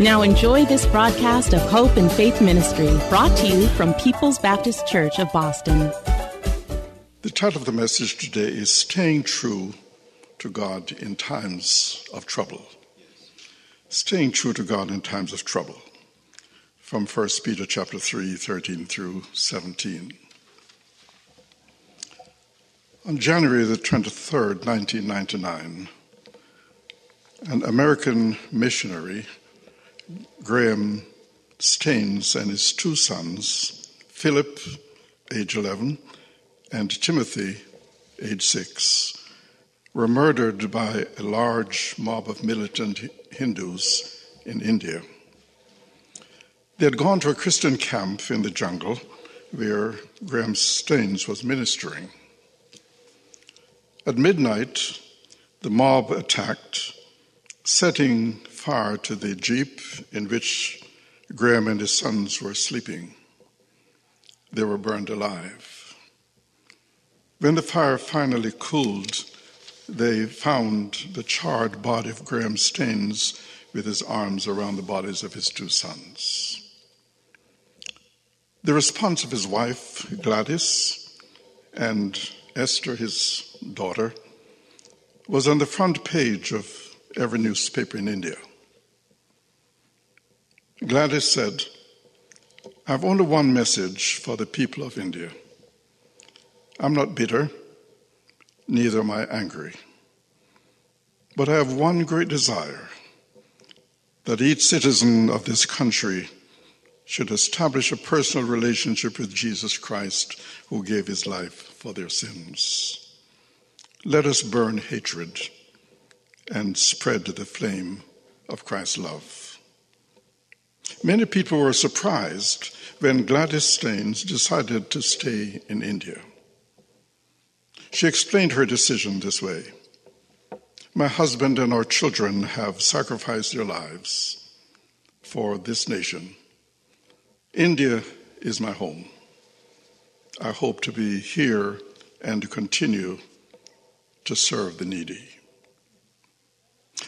Now enjoy this broadcast of Hope and Faith Ministry, brought to you from People's Baptist Church of Boston. The title of the message today is Staying True to God in Times of Trouble. Staying True to God in Times of Trouble. From 1 Peter chapter 3, 13 through 17. On January the 23rd, 1999, an American missionary Graham Staines and his two sons, Philip, age 11, and Timothy, age 6, were murdered by a large mob of militant Hindus in India. They had gone to a Christian camp in the jungle where Graham Staines was ministering. At midnight, the mob attacked, setting fire to the jeep in which Graham and his sons were sleeping. They were burned alive. When the fire finally cooled, they found the charred body of Graham Staines with his arms around the bodies of his two sons. The response of his wife, Gladys, and Esther, his daughter, was on the front page of every newspaper in India. Gladys said, I have only one message for the people of India. I'm not bitter, neither am I angry. But I have one great desire that each citizen of this country should establish a personal relationship with Jesus Christ, who gave his life for their sins. Let us burn hatred and spread the flame of Christ's love. Many people were surprised when Gladys Staines decided to stay in India. She explained her decision this way My husband and our children have sacrificed their lives for this nation. India is my home. I hope to be here and to continue to serve the needy.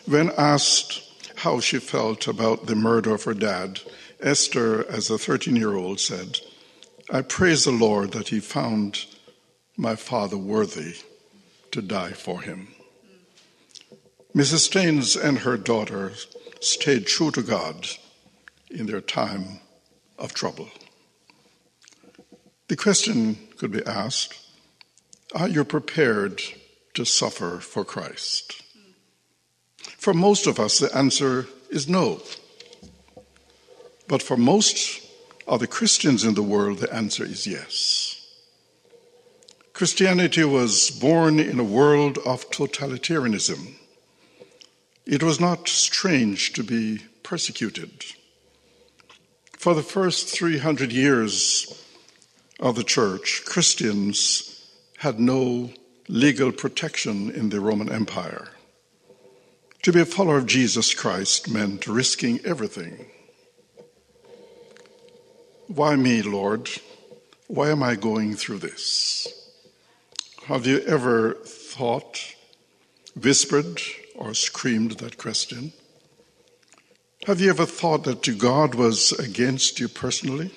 When asked how she felt about the murder of her dad, Esther, as a 13 year old, said, I praise the Lord that he found my father worthy to die for him. Mrs. Staines and her daughter stayed true to God in their time of trouble. The question could be asked Are you prepared to suffer for Christ? For most of us, the answer is no. But for most of the Christians in the world, the answer is yes. Christianity was born in a world of totalitarianism. It was not strange to be persecuted. For the first 300 years of the church, Christians had no legal protection in the Roman Empire. To be a follower of Jesus Christ meant risking everything. Why me, Lord? Why am I going through this? Have you ever thought, whispered, or screamed that question? Have you ever thought that God was against you personally?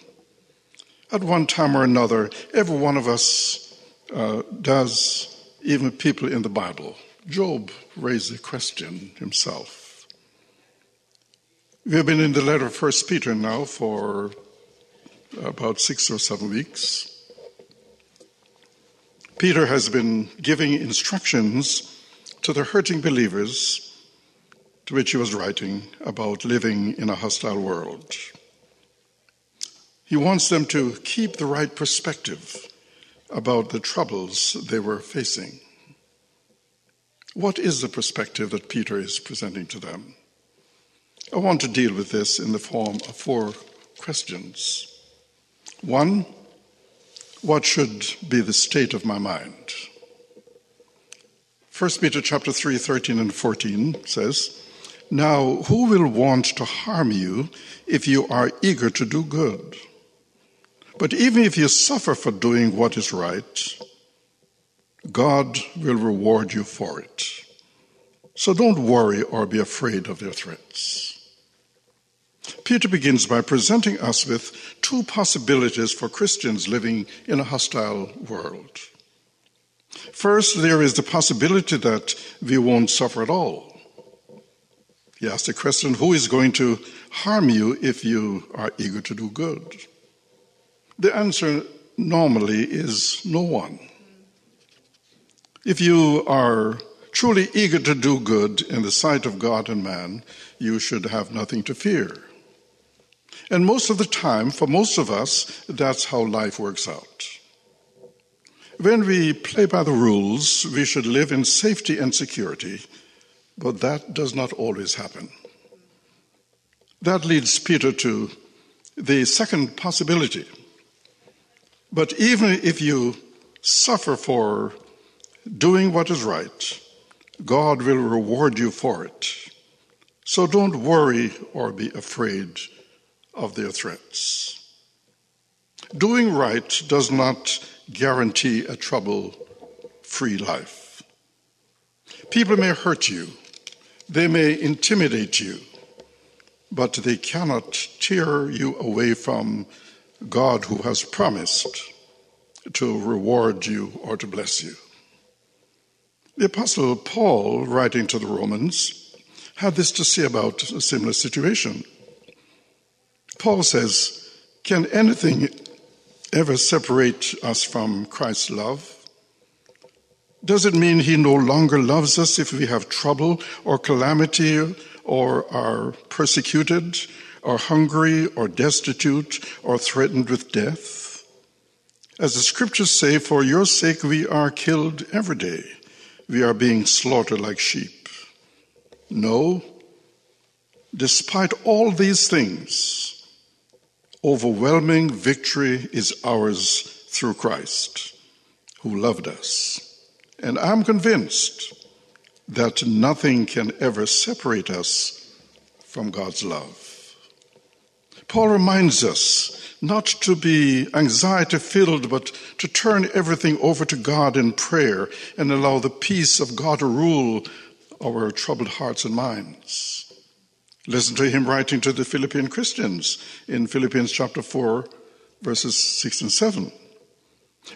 At one time or another, every one of us uh, does, even people in the Bible. Job raised the question himself. We have been in the letter of First Peter now for about six or seven weeks. Peter has been giving instructions to the hurting believers to which he was writing about living in a hostile world. He wants them to keep the right perspective about the troubles they were facing. What is the perspective that Peter is presenting to them? I want to deal with this in the form of four questions. One, what should be the state of my mind? 1 Peter chapter 3, 13 and 14 says, Now who will want to harm you if you are eager to do good? But even if you suffer for doing what is right, God will reward you for it. So don't worry or be afraid of their threats. Peter begins by presenting us with two possibilities for Christians living in a hostile world. First, there is the possibility that we won't suffer at all. He asks the question who is going to harm you if you are eager to do good? The answer normally is no one. If you are truly eager to do good in the sight of God and man, you should have nothing to fear. And most of the time, for most of us, that's how life works out. When we play by the rules, we should live in safety and security, but that does not always happen. That leads Peter to the second possibility. But even if you suffer for doing what is right, God will reward you for it. So don't worry or be afraid of their threats. Doing right does not guarantee a trouble free life. People may hurt you, they may intimidate you, but they cannot tear you away from God who has promised to reward you or to bless you. The Apostle Paul, writing to the Romans, had this to say about a similar situation. Paul says, Can anything ever separate us from Christ's love? Does it mean he no longer loves us if we have trouble or calamity or are persecuted or hungry or destitute or threatened with death? As the scriptures say, for your sake we are killed every day. We are being slaughtered like sheep. No, despite all these things, Overwhelming victory is ours through Christ, who loved us. And I'm convinced that nothing can ever separate us from God's love. Paul reminds us not to be anxiety filled, but to turn everything over to God in prayer and allow the peace of God to rule our troubled hearts and minds. Listen to him writing to the Philippian Christians in Philippians chapter 4, verses 6 and 7.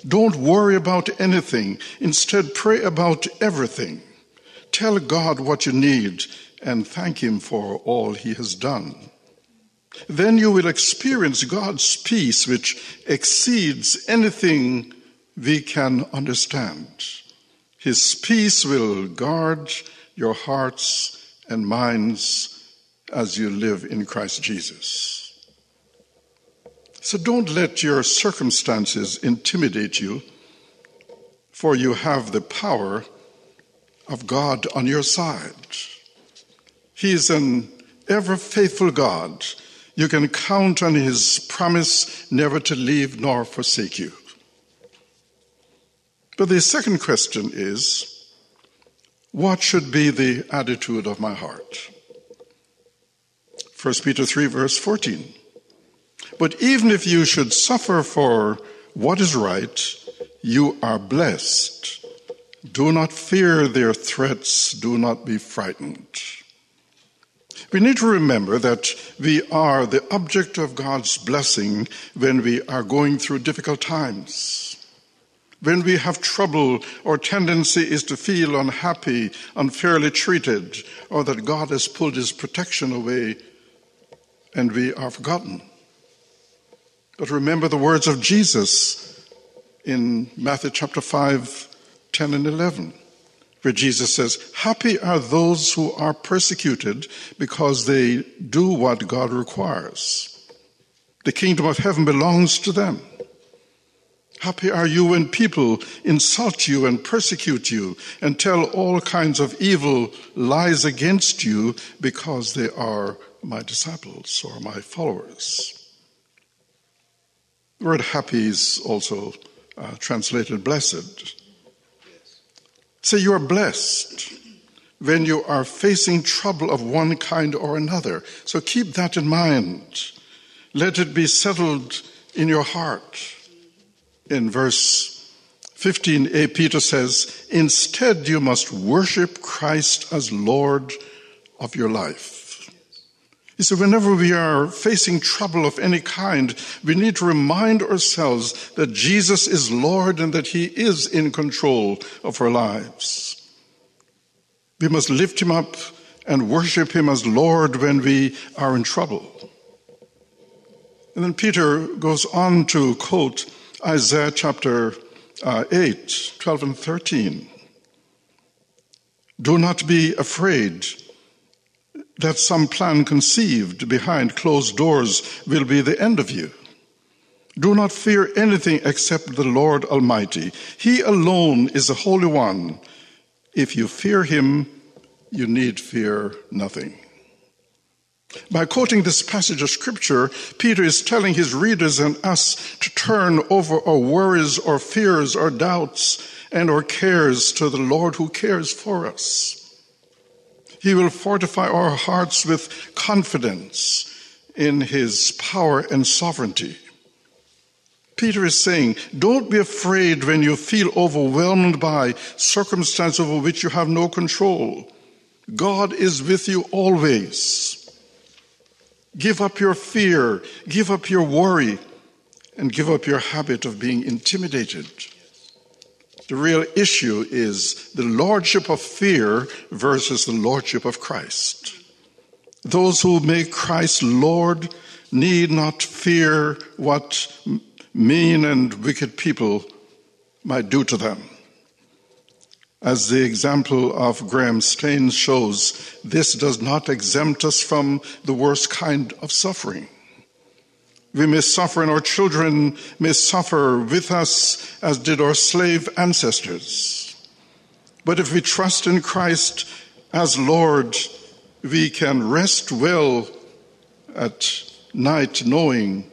Don't worry about anything. Instead, pray about everything. Tell God what you need and thank Him for all He has done. Then you will experience God's peace, which exceeds anything we can understand. His peace will guard your hearts and minds as you live in Christ Jesus. So don't let your circumstances intimidate you, for you have the power of God on your side. He is an ever faithful God. You can count on His promise never to leave nor forsake you. But the second question is what should be the attitude of my heart? 1 Peter 3, verse 14. But even if you should suffer for what is right, you are blessed. Do not fear their threats, do not be frightened. We need to remember that we are the object of God's blessing when we are going through difficult times. When we have trouble, our tendency is to feel unhappy, unfairly treated, or that God has pulled his protection away and we are forgotten. But remember the words of Jesus in Matthew chapter 5, 10 and 11, where Jesus says, Happy are those who are persecuted because they do what God requires. The kingdom of heaven belongs to them. Happy are you when people insult you and persecute you and tell all kinds of evil lies against you because they are my disciples or my followers. The word happy is also uh, translated blessed. Say so you are blessed when you are facing trouble of one kind or another. So keep that in mind. Let it be settled in your heart. In verse 15a, Peter says, Instead, you must worship Christ as Lord of your life. He said, whenever we are facing trouble of any kind, we need to remind ourselves that Jesus is Lord and that He is in control of our lives. We must lift Him up and worship Him as Lord when we are in trouble. And then Peter goes on to quote Isaiah chapter uh, 8, 12 and 13. Do not be afraid that some plan conceived behind closed doors will be the end of you. Do not fear anything except the Lord Almighty. He alone is the Holy One. If you fear Him, you need fear nothing. By quoting this passage of Scripture, Peter is telling his readers and us to turn over our worries or fears or doubts and our cares to the Lord who cares for us. He will fortify our hearts with confidence in his power and sovereignty. Peter is saying, don't be afraid when you feel overwhelmed by circumstances over which you have no control. God is with you always. Give up your fear, give up your worry, and give up your habit of being intimidated. The real issue is the lordship of fear versus the lordship of Christ. Those who make Christ Lord need not fear what mean and wicked people might do to them. As the example of Graham Staines shows, this does not exempt us from the worst kind of suffering. We may suffer, and our children may suffer with us as did our slave ancestors. But if we trust in Christ as Lord, we can rest well at night knowing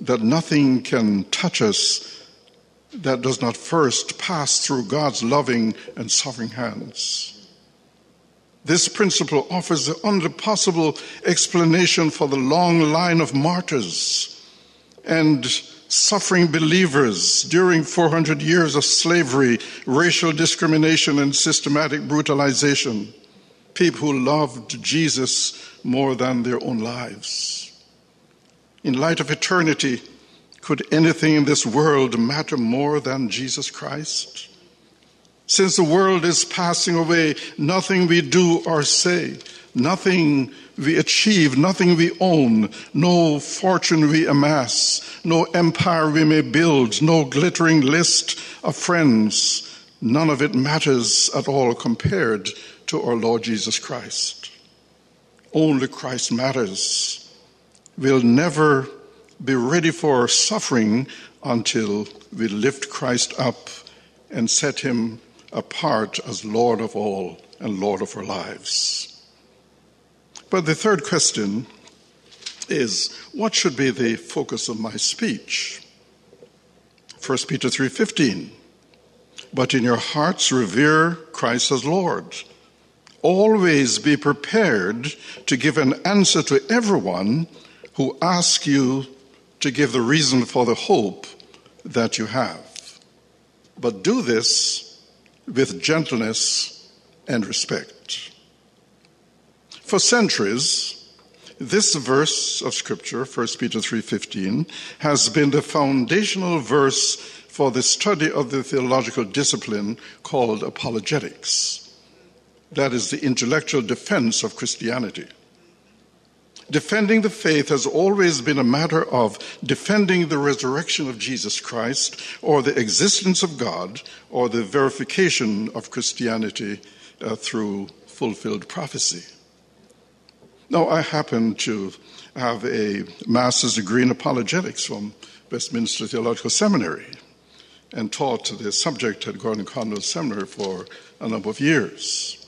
that nothing can touch us that does not first pass through God's loving and sovereign hands. This principle offers the only possible explanation for the long line of martyrs and suffering believers during 400 years of slavery, racial discrimination, and systematic brutalization. People who loved Jesus more than their own lives. In light of eternity, could anything in this world matter more than Jesus Christ? Since the world is passing away, nothing we do or say, nothing we achieve, nothing we own, no fortune we amass, no empire we may build, no glittering list of friends, none of it matters at all compared to our Lord Jesus Christ. Only Christ matters. We'll never be ready for suffering until we lift Christ up and set him apart as Lord of all and Lord of our lives. But the third question is what should be the focus of my speech? 1 Peter 3:15 But in your hearts revere Christ as Lord. Always be prepared to give an answer to everyone who asks you to give the reason for the hope that you have. But do this with gentleness and respect. For centuries, this verse of scripture, 1 Peter 3:15, has been the foundational verse for the study of the theological discipline called apologetics. That is the intellectual defense of Christianity. Defending the faith has always been a matter of defending the resurrection of Jesus Christ, or the existence of God, or the verification of Christianity uh, through fulfilled prophecy. Now, I happen to have a master's degree in apologetics from Westminster Theological Seminary and taught the subject at Gordon Conwell Seminary for a number of years.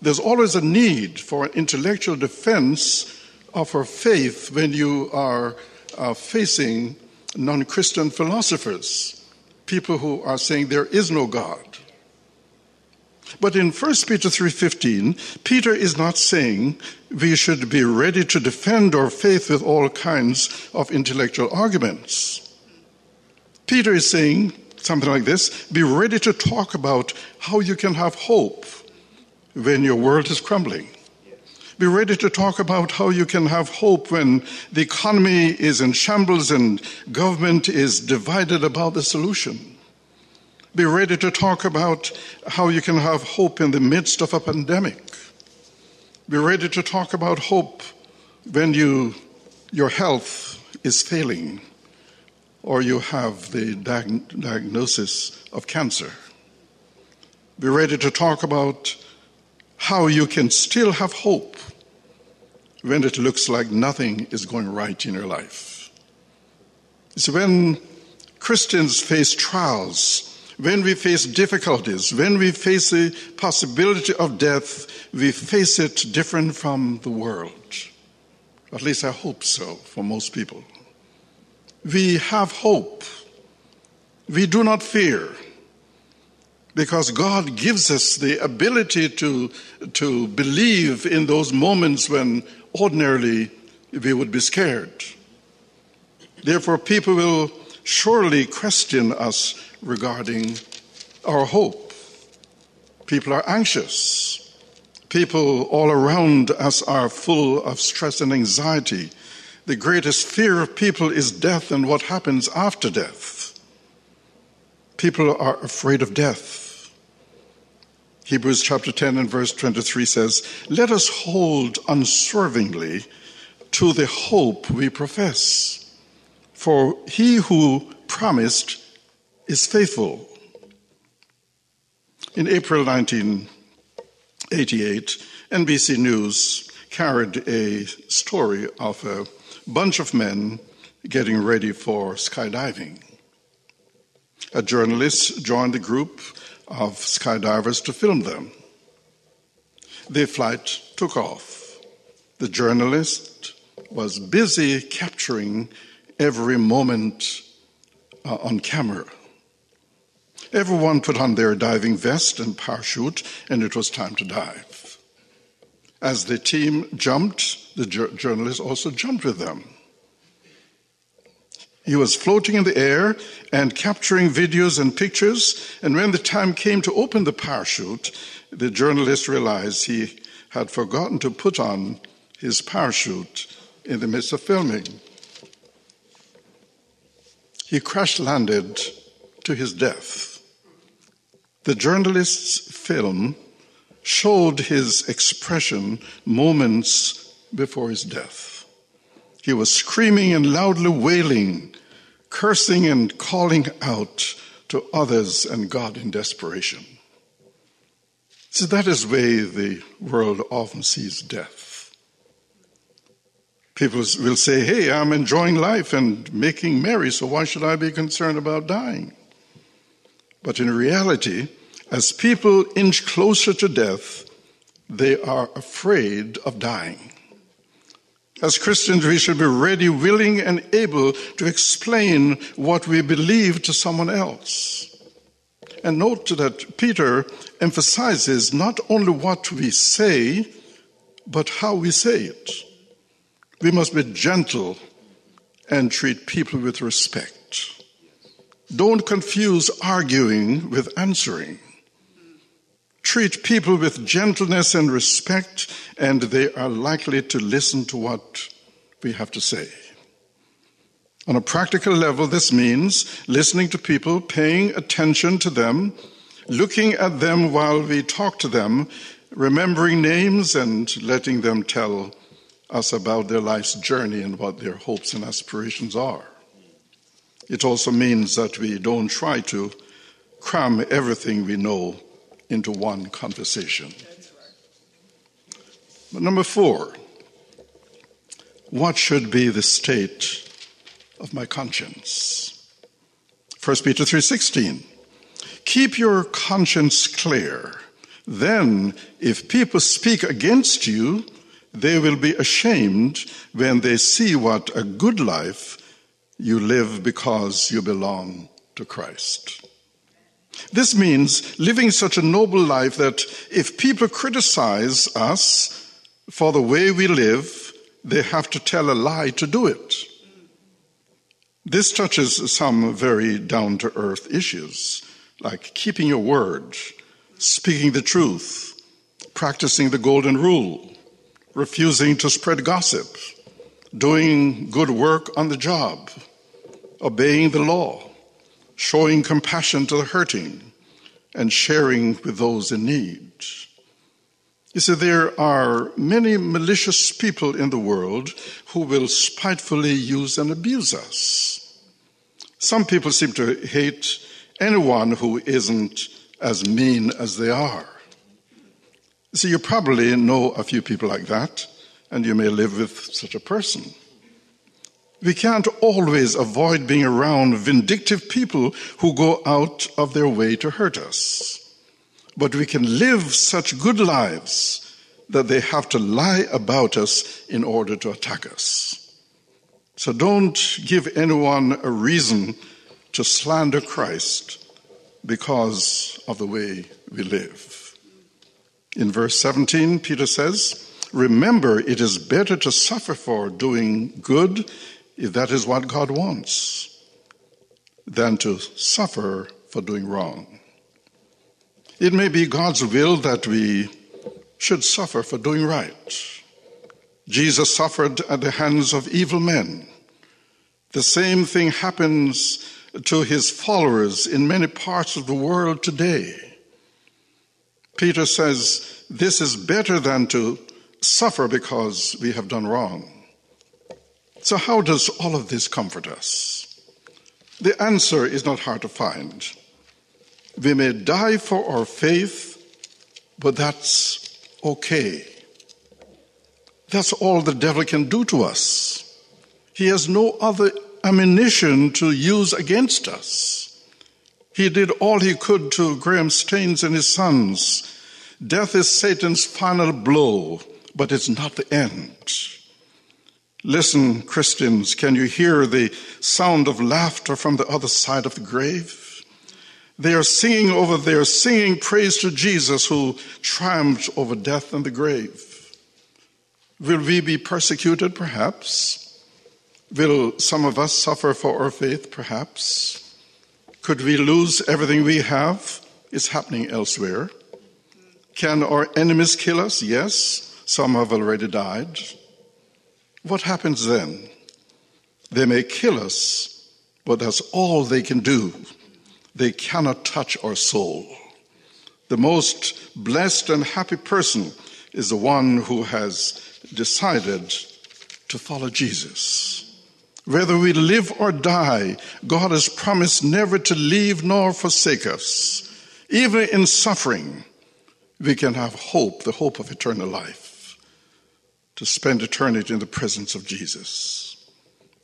There's always a need for an intellectual defense of our faith when you are uh, facing non Christian philosophers, people who are saying there is no God. But in 1 Peter 3:15, Peter is not saying we should be ready to defend our faith with all kinds of intellectual arguments. Peter is saying something like this, be ready to talk about how you can have hope when your world is crumbling. Be ready to talk about how you can have hope when the economy is in shambles and government is divided about the solution. Be ready to talk about how you can have hope in the midst of a pandemic. Be ready to talk about hope when you, your health is failing or you have the diag- diagnosis of cancer. Be ready to talk about how you can still have hope when it looks like nothing is going right in your life. It's when Christians face trials, when we face difficulties, when we face the possibility of death, we face it different from the world. At least I hope so for most people. We have hope. We do not fear because God gives us the ability to, to believe in those moments when ordinarily we would be scared. Therefore, people will surely question us regarding our hope. People are anxious. People all around us are full of stress and anxiety. The greatest fear of people is death and what happens after death. People are afraid of death. Hebrews chapter 10 and verse 23 says, Let us hold unswervingly to the hope we profess. For he who promised is faithful. In April 1988, NBC News carried a story of a bunch of men getting ready for skydiving. A journalist joined the group of skydivers to film them. The flight took off. The journalist was busy capturing every moment uh, on camera. Everyone put on their diving vest and parachute, and it was time to dive. As the team jumped, the journalist also jumped with them. He was floating in the air and capturing videos and pictures. And when the time came to open the parachute, the journalist realized he had forgotten to put on his parachute in the midst of filming. He crash landed to his death. The journalist's film showed his expression moments before his death. He was screaming and loudly wailing, cursing and calling out to others and God in desperation. So that is the way the world often sees death. People will say, Hey, I'm enjoying life and making merry, so why should I be concerned about dying? But in reality, as people inch closer to death, they are afraid of dying. As Christians, we should be ready, willing, and able to explain what we believe to someone else. And note that Peter emphasizes not only what we say, but how we say it. We must be gentle and treat people with respect. Don't confuse arguing with answering treat people with gentleness and respect, and they are likely to listen to what we have to say. On a practical level, this means listening to people, paying attention to them, looking at them while we talk to them, remembering names, and letting them tell us about their life's journey and what their hopes and aspirations are. It also means that we don't try to cram everything we know into one conversation. But number four, what should be the state of my conscience? 1 Peter 3:16 Keep your conscience clear. Then if people speak against you, they will be ashamed when they see what a good life you live because you belong to Christ. This means living such a noble life that if people criticize us for the way we live, they have to tell a lie to do it. This touches some very down to earth issues, like keeping your word, speaking the truth, practicing the golden rule, refusing to spread gossip, doing good work on the job, obeying the law, showing compassion to the hurting, and sharing with those in need. You see, there are many malicious people in the world who will spitefully use and abuse us. Some people seem to hate anyone who isn't as mean as they are. See, you probably know a few people like that, and you may live with such a person. We can't always avoid being around vindictive people who go out of their way to hurt us but we can live such good lives that they have to lie about us in order to attack us. So don't give anyone a reason to slander Christ because of the way we live. In verse 17, Peter says, Remember, it is better to suffer for doing good, if that is what God wants, than to suffer for doing wrong. It may be God's will that we should suffer for doing right. Jesus suffered at the hands of evil men. The same thing happens to his followers in many parts of the world today. Peter says this is better than to suffer because we have done wrong. So, how does all of this comfort us? The answer is not hard to find. We may die for our faith, but that's okay. That's all the devil can do to us. He has no other ammunition to use against us. He did all he could to Graham Staines and his sons. Death is Satan's final blow, but it's not the end. Listen, Christians, can you hear the sound of laughter from the other side of the grave? They are singing over there, singing praise to Jesus who triumphed over death and the grave. Will we be persecuted? Perhaps. Will some of us suffer for our faith? Perhaps. Could we lose everything we have? It's happening elsewhere. Can our enemies kill us? Yes. Some have already died. What happens then? They may kill us, but that's all they can do they cannot touch our soul. The most blessed and happy person is the one who has decided to follow Jesus. Whether we live or die, God has promised never to leave nor forsake us. Even in suffering, we can have hope, the hope of eternal life, to spend eternity in the presence of Jesus.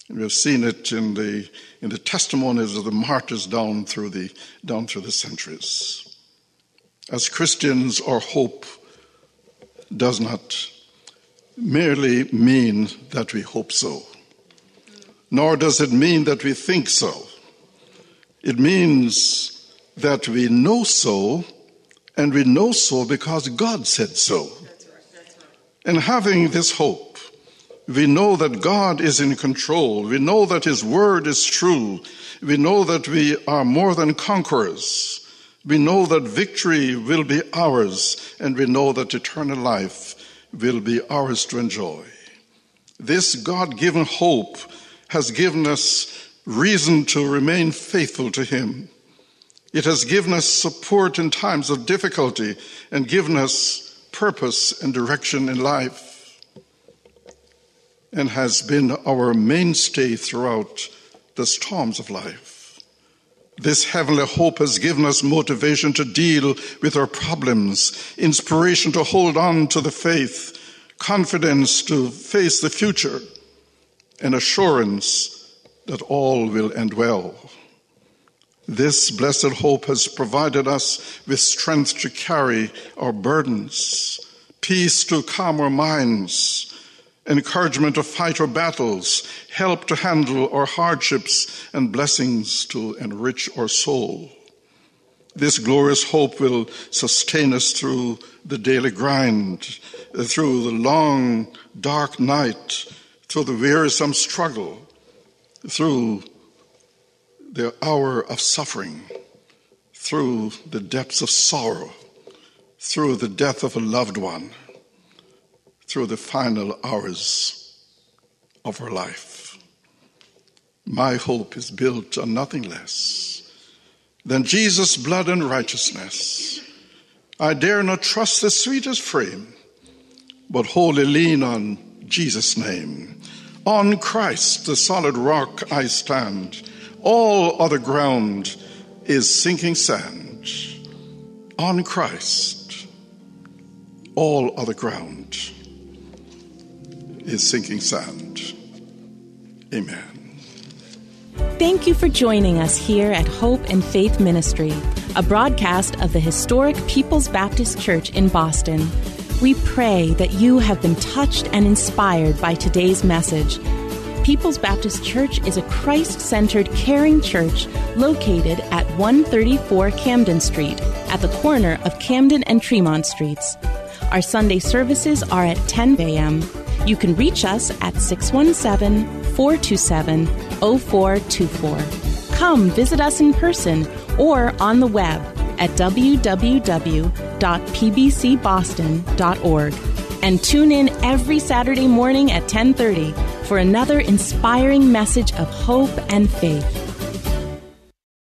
And We have seen it in the, in the testimonies of the martyrs down through the, down through the centuries. As Christians, our hope does not merely mean that we hope so, nor does it mean that we think so. It means that we know so, and we know so because God said so. And having this hope, we know that God is in control. We know that His word is true. We know that we are more than conquerors. We know that victory will be ours, and we know that eternal life will be ours to enjoy. This God given hope has given us reason to remain faithful to Him. It has given us support in times of difficulty and given us purpose and direction in life. and has been our mainstay throughout the storms of life. This heavenly hope has given us motivation to deal with our problems, inspiration to hold on to the faith, confidence to face the future, and assurance that all will end well. This blessed hope has provided us with strength to carry our burdens, peace to calm our minds, encouragement to fight our battles, help to handle our hardships, and blessings to enrich our soul. This glorious hope will sustain us through the daily grind, through the long, dark night, through the wearisome struggle, through the hour of suffering, through the depths of sorrow, through the death of a loved one, through the final hours of her life. My hope is built on nothing less than Jesus' blood and righteousness. I dare not trust the sweetest frame, but wholly lean on Jesus' name. On Christ, the solid rock, I stand all other ground is sinking sand. On Christ, all other ground is sinking sand. Amen. Thank you for joining us here at Hope and Faith Ministry, a broadcast of the historic People's Baptist Church in Boston. We pray that you have been touched and inspired by today's message People's Baptist Church is a Christ centered, caring church located at 134 Camden Street, at the corner of Camden and Tremont Streets. Our Sunday services are at 10 a.m. You can reach us at 617 427 0424. Come visit us in person or on the web at www.pbcboston.org and tune in every Saturday morning at 1030 for another inspiring message of hope and faith.